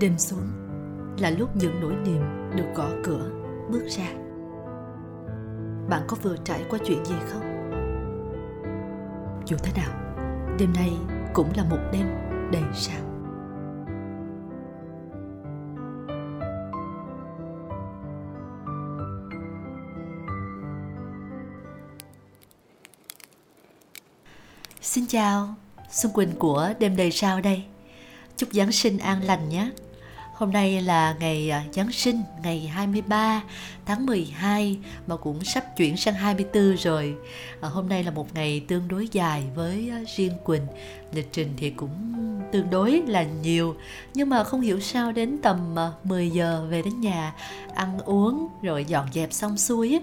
đêm xuống là lúc những nỗi niềm được gõ cửa bước ra bạn có vừa trải qua chuyện gì không dù thế nào đêm nay cũng là một đêm đầy sao Xin chào, Xuân Quỳnh của Đêm Đầy Sao đây. Chúc Giáng sinh an lành nhé. Hôm nay là ngày à, Giáng sinh, ngày 23 tháng 12 mà cũng sắp chuyển sang 24 rồi. À, hôm nay là một ngày tương đối dài với à, riêng Quỳnh. Lịch trình thì cũng tương đối là nhiều nhưng mà không hiểu sao đến tầm à, 10 giờ về đến nhà ăn uống rồi dọn dẹp xong xuôi ấy,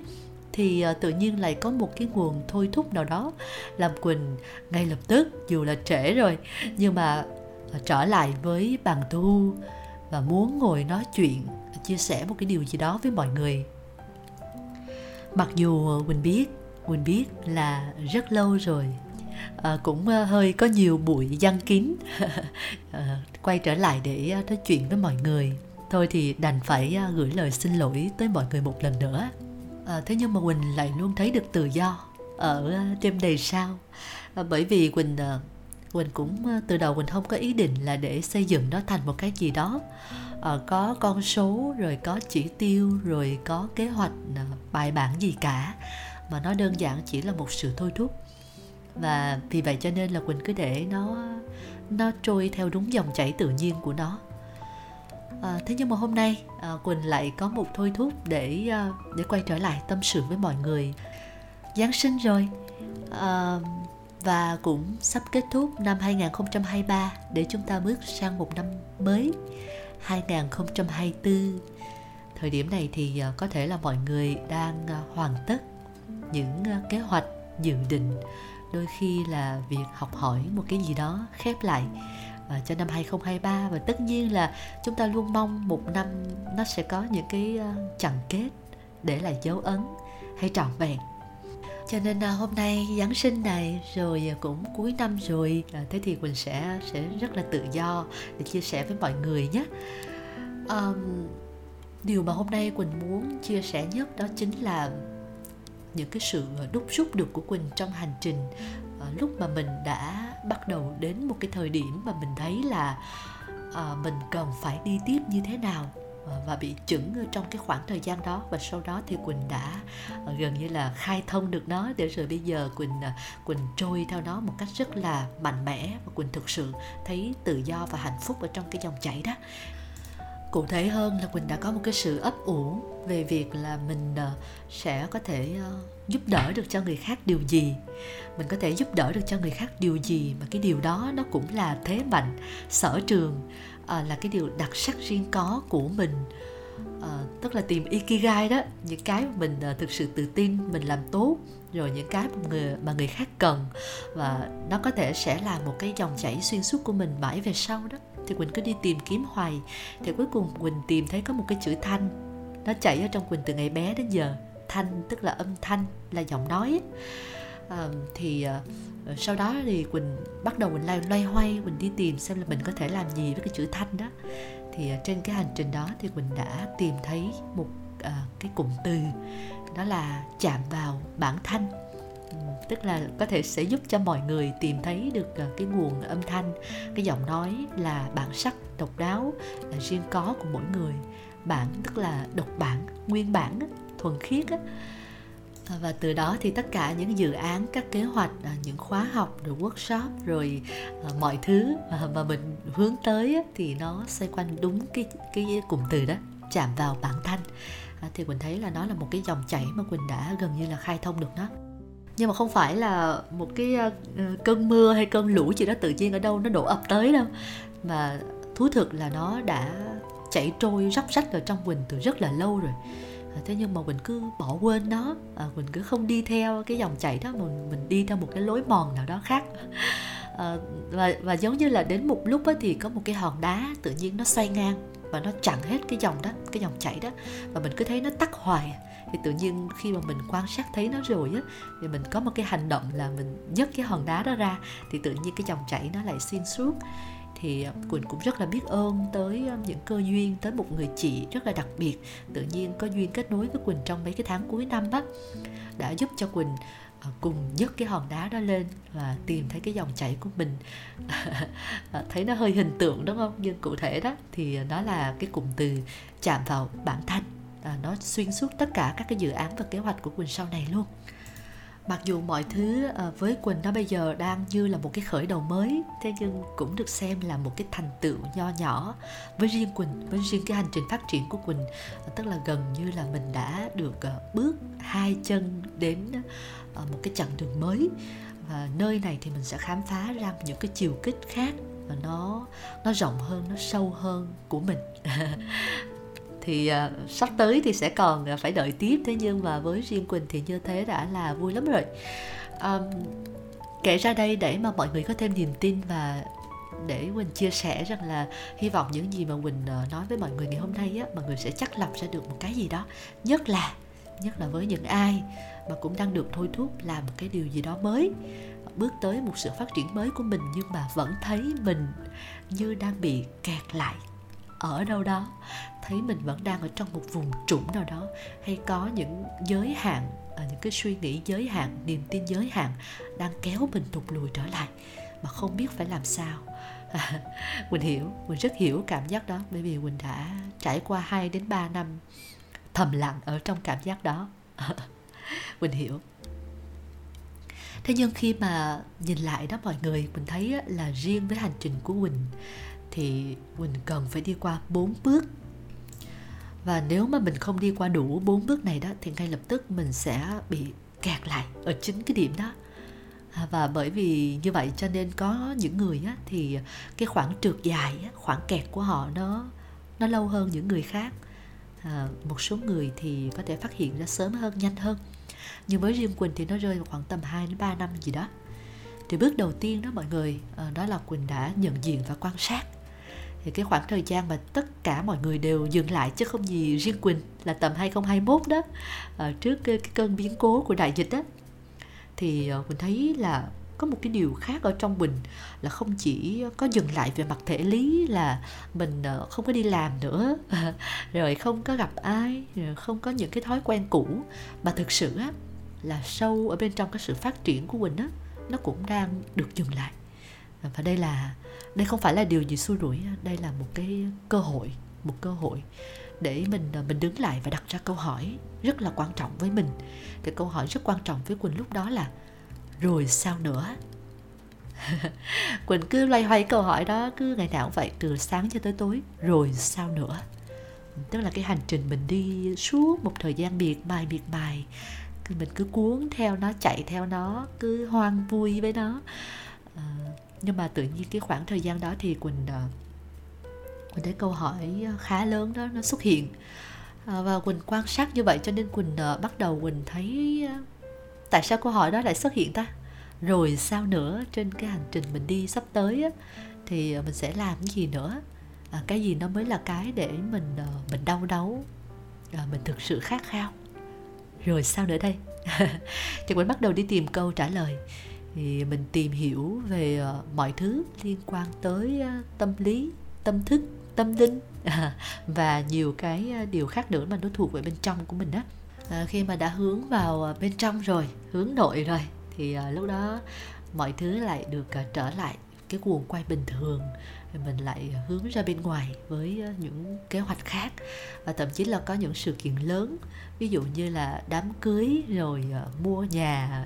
thì tự nhiên lại có một cái nguồn thôi thúc nào đó làm quỳnh ngay lập tức dù là trễ rồi nhưng mà trở lại với bàn thu và muốn ngồi nói chuyện chia sẻ một cái điều gì đó với mọi người. Mặc dù quỳnh biết quỳnh biết là rất lâu rồi à, cũng à, hơi có nhiều buổi giăng kín à, quay trở lại để à, nói chuyện với mọi người. Thôi thì đành phải à, gửi lời xin lỗi tới mọi người một lần nữa. À, thế nhưng mà quỳnh lại luôn thấy được tự do ở đêm đầy sao. À, bởi vì quỳnh Quỳnh cũng ờ, từ đầu Quỳnh không có ý định là để xây dựng nó thành một cái gì đó. À, có con số rồi có chỉ tiêu rồi có kế hoạch ờ, bài bản gì cả mà nó đơn giản chỉ là một sự thôi thúc. Và vì vậy cho nên là Quỳnh cứ để nó nó trôi theo đúng dòng chảy tự nhiên của nó. À, thế nhưng mà hôm nay à, Quỳnh lại có một thôi thúc để để quay trở lại tâm sự với mọi người. Giáng sinh rồi. À, và cũng sắp kết thúc năm 2023 để chúng ta bước sang một năm mới 2024. Thời điểm này thì ờ, có thể là mọi người đang ờ, hoàn tất những ờ, kế hoạch dự định. Đôi khi là việc học hỏi một cái gì đó khép lại cho năm 2023 và tất nhiên là chúng ta luôn mong một năm nó sẽ có những cái chặng kết để lại dấu ấn hay trọn vẹn cho nên à, hôm nay giáng sinh này rồi à, cũng cuối năm rồi à, thế thì quỳnh sẽ sẽ rất là tự do để chia sẻ với mọi người nhé. Um, điều mà hôm nay quỳnh muốn chia sẻ nhất đó chính là những cái sự à, đúc rút được của quỳnh trong hành trình lúc mà mình đã bắt đầu đến một cái thời điểm mà mình thấy là à, mình cần phải đi tiếp như thế nào. Ờ, và bị chững trong cái khoảng thời gian đó. Và sau đó thì quỳnh đã ờ, gần như là khai thông được nó. Để rồi bây giờ quỳnh ờ, quỳnh trôi theo nó một cách rất là mạnh mẽ. Và quỳnh thực sự thấy tự do và hạnh phúc ở trong cái dòng chảy đó. Cụ thể hơn là quỳnh đã có một cái sự ấp ủ về việc là mình sẽ có thể giúp đỡ được cho người khác điều gì. Mình có thể giúp đỡ được cho người khác điều gì mà cái điều đó nó cũng là thế mạnh, sở trường à, là cái điều đặc sắc riêng có của mình. À, tức là tìm ikigai đó những cái mà mình à, thực sự tự tin mình làm tốt rồi những cái mà người mà người khác cần. Và nó có thể sẽ là một cái dòng chảy xuyên suốt của mình mãi về sau đó. Thì quỳnh cứ đi tìm kiếm hoài. Thì cuối cùng quỳnh tìm thấy có một cái chữ thanh. Nó chảy ở trong quỳnh từ ngày bé đến giờ. Thanh tức là âm thanh là giọng nói ấy. À, thì à, sau đó thì quỳnh bắt đầu quỳnh loay, loay hoay quỳnh đi tìm xem là mình có thể làm gì với cái chữ thanh đó. Thì à, trên cái hành trình đó thì quỳnh đã tìm thấy một à, cái cụm từ đó là chạm vào bản thanh. Ừ, tức là có thể sẽ giúp cho mọi người tìm thấy được cái nguồn âm thanh cái giọng nói là bản sắc độc đáo là riêng có của mỗi người. Bản tức là độc bản nguyên bản thuần khiết á và từ đó thì tất cả những dự án, các kế hoạch à, những khóa học, rồi workshop, rồi à, mọi thứ à, mà mình hướng tới thì nó xoay quanh đúng cái cái cụm từ đó, chạm vào bản thân. Thì quỳnh thấy là nó là một cái dòng chảy mà quỳnh đã gần như là khai thông được nó nhưng mà không phải là một cái ừ, cơn mưa hay cơn lũ gì đó tự nhiên ở đâu nó đổ ập tới đâu, mà thú thực là nó đã chảy trôi róc rách ở trong quỳnh từ rất là lâu rồi. À, thế nhưng mà mình cứ bỏ quên nó. À, mình cứ không đi theo cái dòng chảy đó mình mình đi theo một cái lối mòn nào đó khác. À, và và giống như là đến một lúc á, thì có một cái hòn đá tự nhiên nó xoay ngang và nó chặn hết cái dòng đó cái dòng chảy đó. Và mình cứ thấy nó tắc hoài. Thì tự nhiên khi mà mình quan sát thấy nó rồi á thì mình có một cái hành động là mình nhấc cái hòn đá đó ra thì tự nhiên cái dòng chảy nó lại xuyên suốt thì à, quỳnh cũng rất là biết ơn tới à, những cơ duyên tới một người chị rất là đặc biệt. Tự nhiên có duyên kết nối với quỳnh trong mấy cái tháng cuối năm á đã giúp cho quỳnh à, cùng nhấc cái hòn đá đó lên và tìm thấy cái dòng chảy của mình. Thấy nó hơi hình tượng đúng không? Nhưng cụ thể đó thì nó là cái cụm từ chạm vào bản thân. À, nó xuyên suốt tất cả các cái dự án và kế hoạch của quỳnh sau này luôn mặc dù mọi thứ ờ, với quỳnh nó bây giờ đang như là một cái khởi đầu mới, thế nhưng cũng được xem là một cái thành tựu nho nhỏ với riêng quỳnh, với riêng cái hành trình phát triển của quỳnh. Ờ, tức là gần như là mình đã được ờ, bước hai chân đến một cái chặng đường mới. Và nơi này thì mình sẽ khám phá ra những cái chiều kích khác và nó nó rộng hơn, nó sâu hơn của mình. thì uh, sắp tới thì sẽ còn à, phải đợi tiếp. Thế nhưng mà với riêng quỳnh thì như thế đã là vui lắm rồi. Um, kể ra đây để mà mọi người có thêm niềm tin và để Quỳnh chia sẻ rằng là hy vọng những gì mà Quỳnh à, nói với mọi người ngày hôm nay á mọi người sẽ chắc lọc ra được một cái gì đó. Nhất là nhất là với những ai mà cũng đang được thôi thúc làm một cái điều gì đó mới bước tới một sự phát triển mới của mình nhưng mà vẫn thấy mình như đang bị kẹt lại ở đâu đó thấy mình vẫn đang ở trong một vùng trũng nào đó hay có những giới hạn à, những cái suy nghĩ giới hạn niềm tin giới hạn đang kéo mình tụt lùi trở lại mà không biết phải làm sao. À, Quỳnh hiểu, Quỳnh rất hiểu cảm giác đó bởi vì Quỳnh đã trải qua 2 đến 3 năm thầm lặng ở trong cảm giác đó. Mình hiểu. Thế nhưng khi mà nhìn lại đó mọi người mình thấy là riêng với hành trình của quỳnh thì mình cần phải đi qua bốn bước. Và nếu mà mình không đi qua đủ bốn bước này đó thì ngay lập tức mình sẽ bị kẹt lại ở chính cái điểm đó. À, và bởi vì như vậy cho nên có những người á, thì cái khoảng trượt dài á, khoảng kẹt của họ nó nó lâu hơn những người khác. À, một số người thì có thể phát hiện ra sớm hơn nhanh hơn. Nhưng với riêng quỳnh thì nó rơi vào khoảng tầm 2 đến 3 năm gì đó. Thì bước đầu tiên đó mọi người ờ, đó là quỳnh đã nhận diện và quan sát thì cái khoảng thời gian mà tất cả mọi người đều dừng lại chứ không gì riêng Quỳnh là tầm 2021 đó à, trước cái, cái cơn biến cố của đại dịch đó thì uh, Quỳnh thấy là có một cái điều khác ở trong mình là không chỉ có dừng lại về mặt thể lý là mình ờ, không có đi làm nữa rồi không có gặp ai rồi không có những cái thói quen cũ mà thực sự á là sâu ở bên trong cái sự phát triển của mình á nó cũng đang được dừng lại và đây là, đây không phải là điều gì xui rủi, đây là một cái cơ hội, một cơ hội để mình à, mình đứng lại và đặt ra câu hỏi rất là quan trọng với mình. Cái câu hỏi rất quan trọng với quỳnh lúc đó là, rồi sao nữa? Quỳnh cứ loay hoay câu hỏi đó, cứ ngày nào cũng vậy, từ sáng cho tới tối, rồi sao nữa? Tức là cái hành trình mình đi suốt một thời gian miệt mài miệt mài mình cứ cuốn theo nó, chạy theo nó, cứ hoang vui với nó nhưng mà tự nhiên cái khoảng thời gian đó thì quỳnh uh, quỳnh thấy câu hỏi ờ, khá lớn đó nó xuất hiện. Ờ, và quỳnh quan sát như vậy cho nên quỳnh uh, bắt đầu quỳnh thấy uh, tại sao câu hỏi đó lại xuất hiện ta? Rồi sao nữa trên cái hành trình mình đi sắp tới á, thì mình sẽ làm cái gì nữa? À, cái gì nó mới là cái để mình mình đau đấu à, mình thực sự khát khao? Rồi sao nữa đây? Thì mình bắt đầu đi tìm câu trả lời thì mình tìm hiểu về ờ, mọi thứ liên quan tới ờ, tâm lý tâm thức tâm linh. Và nhiều cái ờ, điều khác nữa mà nó thuộc về bên trong của mình đó à, khi mà đã hướng vào bên trong rồi hướng nội rồi thì à, lúc đó mọi thứ lại được à, trở lại cái cuồng quay bình thường mình lại hướng ra bên ngoài với ờ, những kế hoạch khác. Và thậm chí là có những sự kiện lớn ví dụ như là đám cưới rồi ờ, mua nhà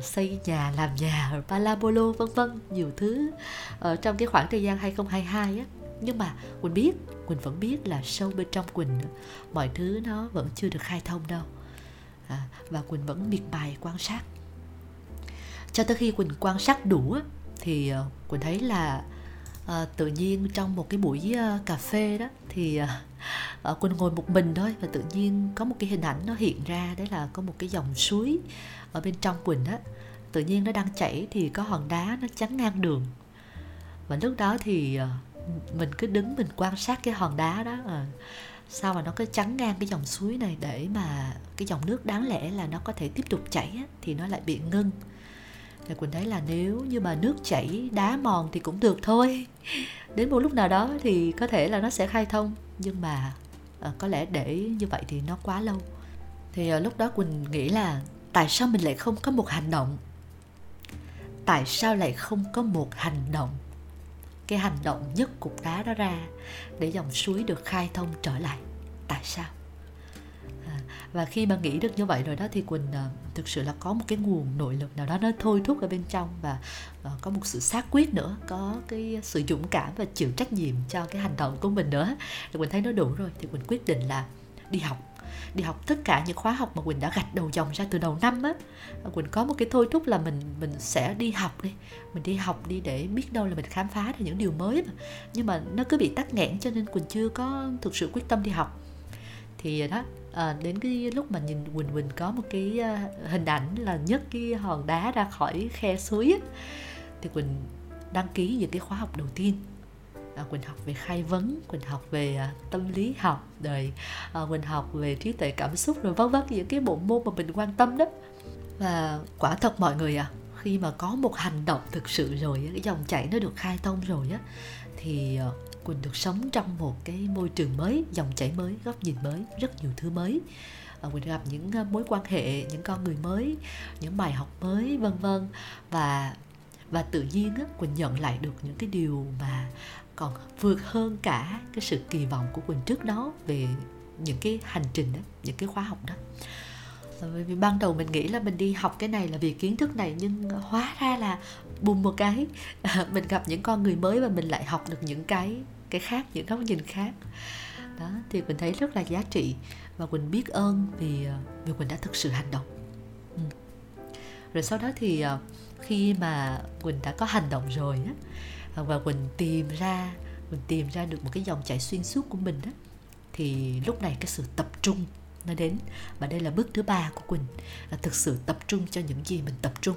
xây nhà làm nhà rồi palabolo vân vân nhiều thứ ở trong cái khoảng thời gian 2022 á. Nhưng mà Quỳnh biết Quỳnh vẫn biết là sâu bên trong Quỳnh mọi thứ nó vẫn chưa được khai thông đâu. À, và Quỳnh vẫn miệt mài quan sát. Cho tới khi Quỳnh quan sát đủ thì ờ, Quỳnh thấy là uh, tự nhiên trong một cái buổi uh, cà phê đó thì uh, Quỳnh ngồi một mình thôi và tự nhiên có một cái hình ảnh nó hiện ra. Đấy là có một cái dòng suối ở bên trong Quỳnh á. Tự nhiên nó đang chảy thì có hòn đá nó chắn ngang đường. Và lúc đó thì uh, mình cứ đứng mình quan sát cái hòn đá đó à, sao mà nó cứ chắn ngang cái dòng suối này để mà cái dòng nước đáng lẽ là nó có thể tiếp tục chảy á, thì nó lại bị ngưng thì quỳnh thấy là nếu như mà nước chảy đá mòn thì cũng được thôi. Đến một lúc nào đó thì có thể là nó sẽ khai thông. Nhưng mà à, có lẽ để như vậy thì nó quá lâu. Thì à, lúc đó quỳnh nghĩ là tại sao mình lại không có một hành động? Tại sao lại không có một hành động? Cái hành động nhấc cục đá đó ra để dòng suối được khai thông trở lại. Tại sao? Và khi mà nghĩ được như vậy rồi đó thì quỳnh uh, thực sự là có một cái nguồn nội lực nào đó nó thôi thúc ở bên trong và uh, có một sự xác quyết nữa có cái sự dũng cảm và chịu trách nhiệm cho cái hành động của mình nữa. Thì quỳnh thấy nó đủ rồi thì quỳnh quyết định là đi học. Đi học tất cả những khóa học mà quỳnh đã gạch đầu dòng ra từ đầu năm á ờ, quỳnh có một cái thôi thúc là mình mình sẽ đi học đi. Mình đi học đi để biết đâu là mình khám phá ra những điều mới mà. Nhưng mà nó cứ bị tắc nghẽn cho nên quỳnh chưa có thực sự quyết tâm đi học. Thì đó à, đến cái lúc mà nhìn quỳnh quỳnh có một cái uh, hình ảnh là nhấc cái hòn đá ra khỏi khe suối á, thì quỳnh đăng ký những cái khóa học đầu tiên. À, quỳnh học về khai vấn quỳnh học về à, tâm lý học rồi à, quỳnh học về trí tuệ cảm xúc rồi vân vân những cái bộ môn mà mình quan tâm đó. Và quả thật mọi người à khi mà có một hành động thực sự rồi cái dòng chảy nó được khai thông rồi á thì quỳnh được sống trong một cái môi trường mới dòng chảy mới góc nhìn mới rất nhiều thứ mới. À, quỳnh gặp những à, mối quan hệ những con người mới những bài học mới vân vân. Và và tự nhiên á, quỳnh nhận lại được những cái điều mà còn vượt hơn cả cái sự kỳ vọng của quỳnh trước đó về những cái hành trình đó những cái khóa học đó bởi vì ban đầu mình nghĩ là mình đi học cái này là vì kiến thức này, nhưng hóa ra là bùm một cái, mình gặp những con người mới và mình lại học được những cái cái khác, những góc nhìn khác đó, thì mình thấy rất là giá trị và quỳnh biết ơn vì ờ, vì quỳnh đã thực sự hành động ừ. rồi sau đó thì ờ, khi mà quỳnh đã có hành động rồi á, và quỳnh tìm ra, mình tìm ra được một cái dòng chảy xuyên suốt của mình đó thì lúc này cái sự tập trung nó đến. Và đây là bước thứ ba của quỳnh là thực sự tập trung cho những gì mình tập trung.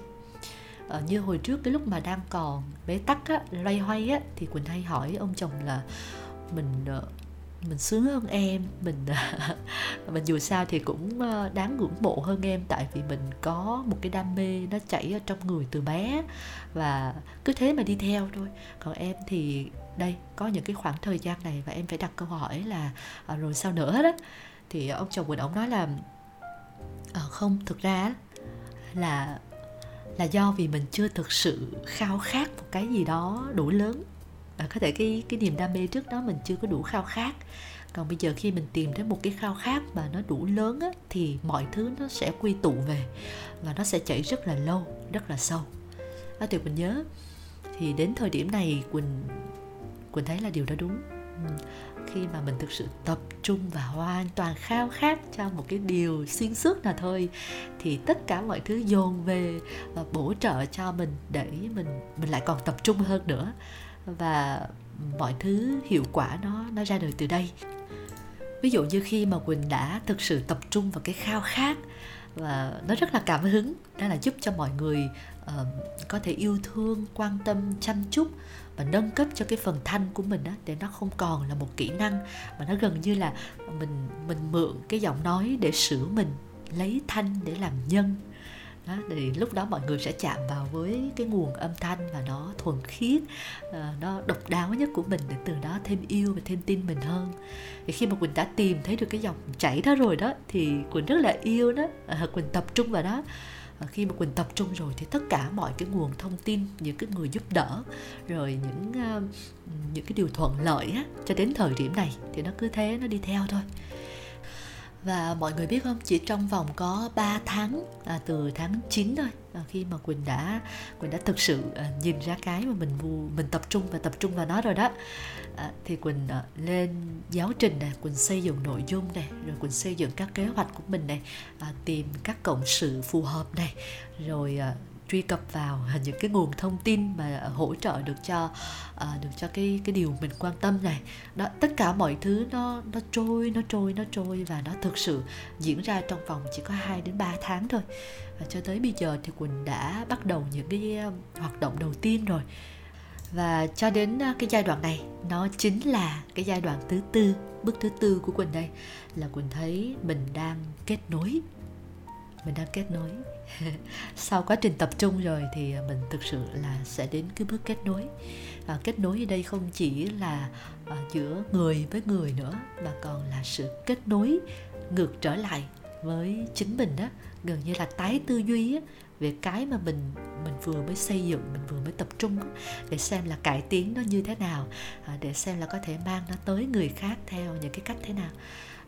Ờ, như hồi trước cái lúc mà đang còn bế tắc á, loay hoay á thì quỳnh hay hỏi ông chồng là mình ờ, mình sướng hơn em mình ờ, mình dù sao thì cũng ờ, đáng ngưỡng mộ hơn em tại vì mình có một cái đam mê nó chảy ở trong người từ bé và cứ thế mà đi theo thôi. Còn em thì đây có những cái khoảng thời gian này và em phải đặt câu hỏi là à, rồi sao nữa đó? Thì ông chồng mình ông nói là à, không thực ra là là do vì mình chưa thực sự khao khát một cái gì đó đủ lớn. À, có thể cái cái niềm đam mê trước đó mình chưa có đủ khao khát. Còn bây giờ khi mình tìm thấy một cái khao khát mà nó đủ lớn á, thì mọi thứ nó sẽ quy tụ về và nó sẽ chảy rất là lâu rất là sâu. À, thì mình nhớ thì đến thời điểm này quỳnh quỳnh thấy là điều đó đúng khi mà mình thực sự tập trung và hoàn toàn khao khát cho một cái điều xuyên suốt nào thôi, thì tất cả mọi thứ dồn về và bổ trợ cho mình để mình mình lại còn tập trung hơn nữa. Và mọi thứ hiệu quả nó nó ra đời từ đây. Ví dụ như khi mà quỳnh đã thực sự tập trung vào cái khao khát và nó rất là cảm hứng, đó là giúp cho mọi người uh, có thể yêu thương quan tâm chăm chút và nâng cấp cho cái phần thanh của mình đó để nó không còn là một kỹ năng mà nó gần như là mình mình mượn cái giọng nói để sửa mình lấy thanh để làm nhân. Đó, thì lúc đó mọi người sẽ chạm vào với cái nguồn âm thanh và nó thuần khiết uh, nó độc đáo nhất của mình để từ đó thêm yêu và thêm tin mình hơn. Thì khi mà quỳnh đã tìm thấy được cái dòng chảy đó rồi đó thì quỳnh rất là yêu đó uh, quỳnh tập trung vào đó khi mà quỳnh tập trung rồi thì tất cả mọi cái nguồn thông tin, những cái người giúp đỡ, rồi những ờ, những cái điều thuận lợi á, cho đến thời điểm này thì nó cứ thế, nó đi theo thôi và mọi người biết không, chỉ trong vòng có 3 tháng à, từ tháng 9 thôi à, khi mà Quỳnh đã Quỳnh đã thực sự à, nhìn ra cái mà mình mình tập trung và tập trung vào nó rồi đó. À, thì Quỳnh à, lên giáo trình này, Quỳnh xây dựng nội dung này, rồi Quỳnh xây dựng các kế hoạch của mình này, à, tìm các cộng sự phù hợp này, rồi à, truy cập vào những cái nguồn thông tin mà hỗ trợ được cho uh, được cho cái cái điều mình quan tâm này. Đó tất cả mọi thứ nó nó trôi nó trôi nó trôi và nó thực sự diễn ra trong vòng chỉ có 2 đến 3 tháng thôi. Và cho tới bây giờ thì Quỳnh đã bắt đầu những cái ờ, hoạt động đầu tiên rồi. Và cho đến ờ, cái giai đoạn này nó chính là cái giai đoạn thứ tư bước thứ tư của quỳnh đây là quỳnh thấy mình đang kết nối. Mình đang kết nối. sau quá trình tập trung rồi thì mình thực sự là sẽ đến cái bước kết nối. À, kết nối ở đây không chỉ là à, giữa người với người nữa mà còn là sự kết nối ngược trở lại với chính mình đó gần như là tái tư duy á, về cái mà mình mình vừa mới xây dựng mình vừa mới tập trung để xem là cải tiến nó như thế nào à, để xem là có thể mang nó tới người khác theo những cái cách thế nào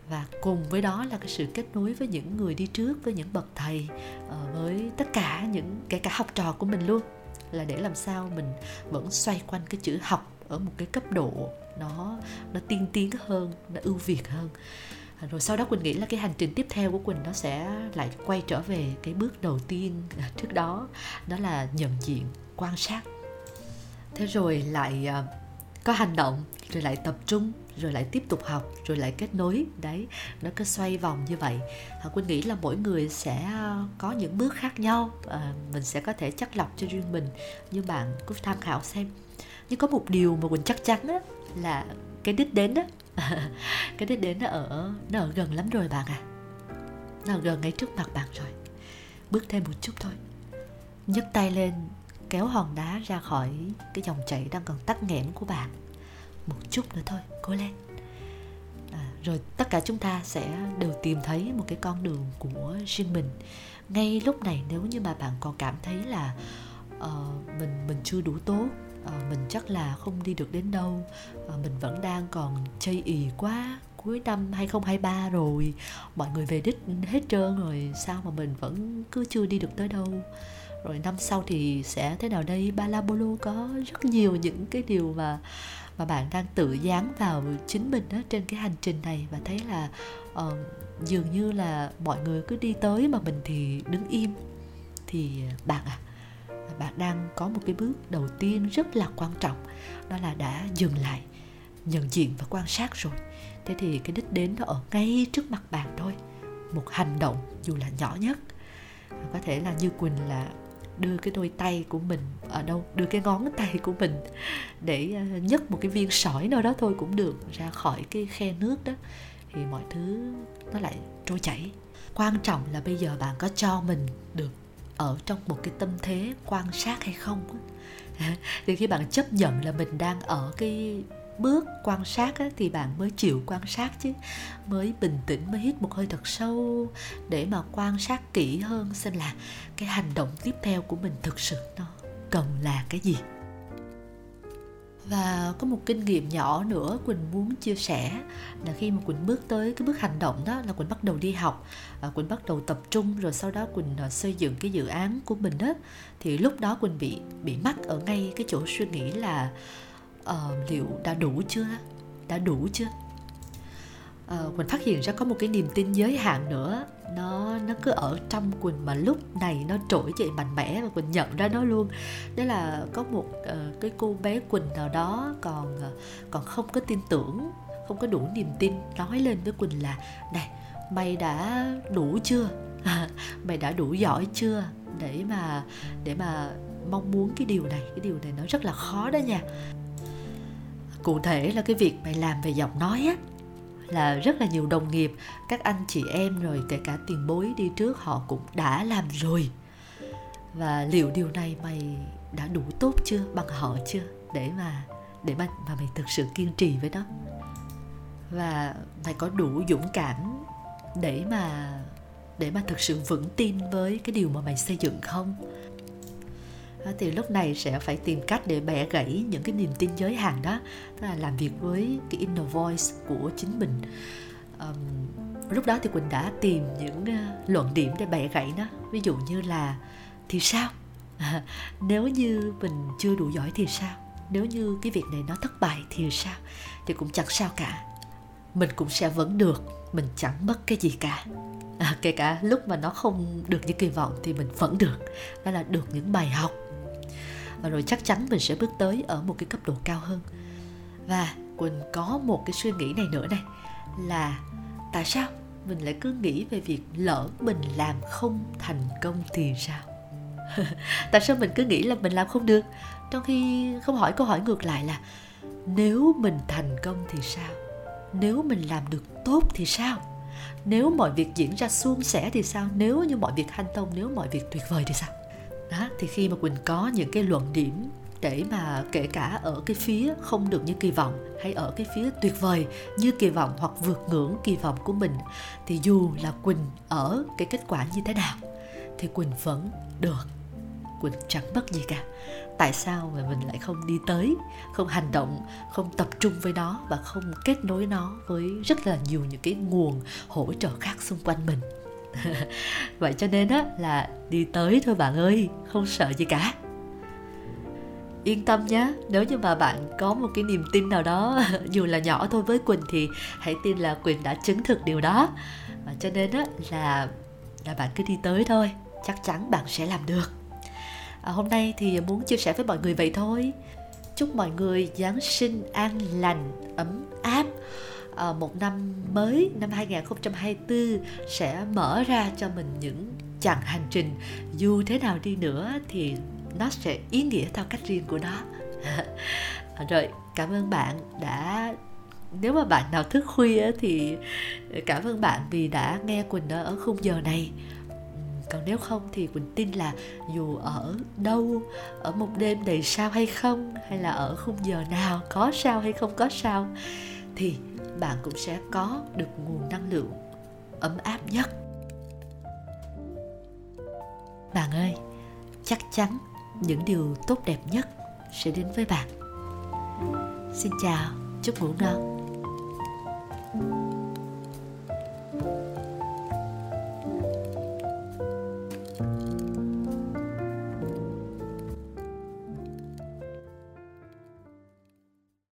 và cùng với đó là cái sự kết nối với những người đi trước, với những bậc thầy ờ, với tất cả những, kể cả học trò của mình luôn. Là để làm sao mình vẫn xoay quanh cái chữ học ở một cái cấp độ nó nó tiên tiến hơn, nó ưu việt hơn. À, rồi sau đó quỳnh nghĩ là cái hành trình tiếp theo của quỳnh nó sẽ lại quay trở về cái bước đầu tiên trước đó đó là nhận diện, quan sát. Thế rồi lại ờ, có hành động, rồi lại tập trung rồi lại tiếp tục học rồi lại kết nối. Đấy nó cứ xoay vòng như vậy. À, quỳnh nghĩ là mỗi người sẽ à, có những bước khác nhau. À, mình sẽ có thể chắc lọc cho riêng mình. Như bạn cứ tham khảo xem. Nhưng có một điều mà quỳnh chắc chắn á, là cái đích đến đó cái đích đến nó ở nó ở gần lắm rồi bạn à. Nó ở gần ngay trước mặt bạn rồi. Bước thêm một chút thôi. Nhấc tay lên kéo hòn đá ra khỏi cái dòng chảy đang còn tắc nghẽn của bạn một chút nữa thôi cố lên. À, rồi tất cả chúng ta sẽ đều tìm thấy một cái con đường của riêng mình. Ngay lúc này nếu như mà bạn còn cảm thấy là uh, mình mình chưa đủ tốt uh, mình chắc là không đi được đến đâu uh, mình vẫn đang còn chây ì quá cuối năm 2023 rồi mọi người về đích hết trơn rồi sao mà mình vẫn cứ chưa đi được tới đâu? Rồi năm sau thì sẽ thế nào đây? Ba la bolo có rất nhiều những cái điều mà mà bạn đang tự dán vào chính mình đó trên cái hành trình này. Và thấy là uh, dường như là mọi người cứ đi tới mà mình thì đứng im. Thì ờ, bạn à bạn đang có một cái bước đầu tiên rất là quan trọng đó là đã dừng lại nhận diện và quan sát rồi. Thế thì cái đích đến nó ở ngay trước mặt bạn thôi một hành động dù là nhỏ nhất. Có thể là như quỳnh là đưa cái đôi tay của mình ở đâu, đưa cái ngón tay của mình để à, nhấc một cái viên sỏi nào đó thôi cũng được, ra khỏi cái khe nước đó. Thì mọi thứ nó lại trôi chảy. Quan trọng là bây giờ bạn có cho mình được ở trong một cái tâm thế quan sát hay không thì khi bạn chấp nhận là mình đang ở cái bước quan sát á, thì bạn mới chịu quan sát chứ. Mới bình tĩnh mới hít một hơi thật sâu để mà quan sát kỹ hơn xem là cái hành động tiếp theo của mình thực sự nó cần là cái gì. Và có một kinh nghiệm nhỏ nữa quỳnh muốn chia sẻ là khi mà quỳnh bước tới cái bước hành động đó là quỳnh bắt đầu đi học. À, quỳnh bắt đầu tập trung rồi sau đó quỳnh à, xây dựng cái dự án của mình đó thì lúc đó quỳnh bị bị mắc ở ngay cái chỗ suy nghĩ là uh, liệu đã đủ chưa? Đã đủ chưa? Uh, mình phát hiện ra có một cái niềm tin giới hạn nữa. Nó nó cứ ở trong quỳnh mà lúc này nó trỗi dậy mạnh mẽ và quỳnh nhận ra nó luôn. Đó là có một uh, cái cô bé quỳnh nào đó còn uh, còn không có tin tưởng không có đủ niềm tin nói lên với quỳnh là này mày đã đủ chưa? Mày đã đủ giỏi chưa? Để mà để mà mong muốn cái điều này. Cái điều này nó rất là khó đó nha cụ thể là cái việc mày làm về giọng nói á, là rất là nhiều đồng nghiệp, các anh chị em rồi kể cả tiền bối đi trước họ cũng đã làm rồi. Và liệu điều này mày đã đủ tốt chưa? Bằng họ chưa? Để mà để mà mà mày thực sự kiên trì với nó. Và mày có đủ dũng cảm để mà để mà thực sự vững tin với cái điều mà mày xây dựng không? Ờ, thì lúc này sẽ phải tìm cách để bẻ gãy những cái niềm tin giới hạn đó tức là làm việc với cái inner voice của chính mình. Um, lúc đó thì quỳnh đã tìm những ờ, luận điểm để bẻ gãy nó ví dụ như là thì sao? À, nếu như mình chưa đủ giỏi thì sao? Nếu như cái việc này nó thất bại thì sao? Thì cũng chẳng sao cả. Mình cũng sẽ vẫn được mình chẳng mất cái gì cả. À, kể cả lúc mà nó không được như kỳ vọng thì mình vẫn được. Đó là được những bài học và rồi chắc chắn mình sẽ bước tới ở một cái cấp độ cao hơn. Và quỳnh có một cái suy nghĩ này nữa này, là tại sao mình lại cứ nghĩ về việc lỡ mình làm không thành công thì sao? Tại sao mình cứ nghĩ là mình làm không được? Trong khi không hỏi câu hỏi ngược lại là, nếu mình thành công thì sao? Nếu mình làm được tốt thì sao? Nếu mọi việc diễn ra suôn sẻ thì sao? Nếu như mọi việc hanh thông, nếu mọi việc tuyệt vời thì sao? Đó, thì khi mà quỳnh có những cái luận điểm để mà kể cả ở cái phía không được như kỳ vọng hay ở cái phía tuyệt vời như kỳ vọng hoặc vượt ngưỡng kỳ vọng của mình, thì dù là quỳnh ở cái kết quả như thế nào, thì quỳnh vẫn được. Quỳnh chẳng mất gì cả. Tại sao mà mình lại không đi tới, không hành động, không tập trung với nó và không kết nối nó với rất là nhiều những cái nguồn hỗ trợ khác xung quanh mình? vậy cho nên á là đi tới thôi bạn ơi không sợ gì cả. Yên tâm nhé nếu như mà bạn có một cái niềm tin nào đó dù là nhỏ thôi với quỳnh thì hãy tin là quỳnh đã chứng thực điều đó. Và cho nên á là là bạn cứ đi tới thôi chắc chắn bạn sẽ làm được. À, hôm nay thì muốn chia sẻ với mọi người vậy thôi. Chúc mọi người giáng sinh an lành ấm áp à, một năm mới năm 2024 sẽ mở ra cho mình những chặng hành trình. Dù thế nào đi nữa thì nó sẽ ý nghĩa theo cách riêng của nó. Rồi cảm ơn bạn đã nếu mà bạn nào thức khuya thì cảm ơn bạn vì đã nghe quỳnh ở khung giờ này. Còn nếu không thì quỳnh tin là dù ở đâu ở một đêm đầy sao hay không hay là ở khung giờ nào có sao hay không có sao thì bạn cũng sẽ có được nguồn năng lượng ấm áp nhất. Bạn ơi, chắc chắn những điều tốt đẹp nhất sẽ đến với bạn. Xin chào, chúc ngủ ngon. thank you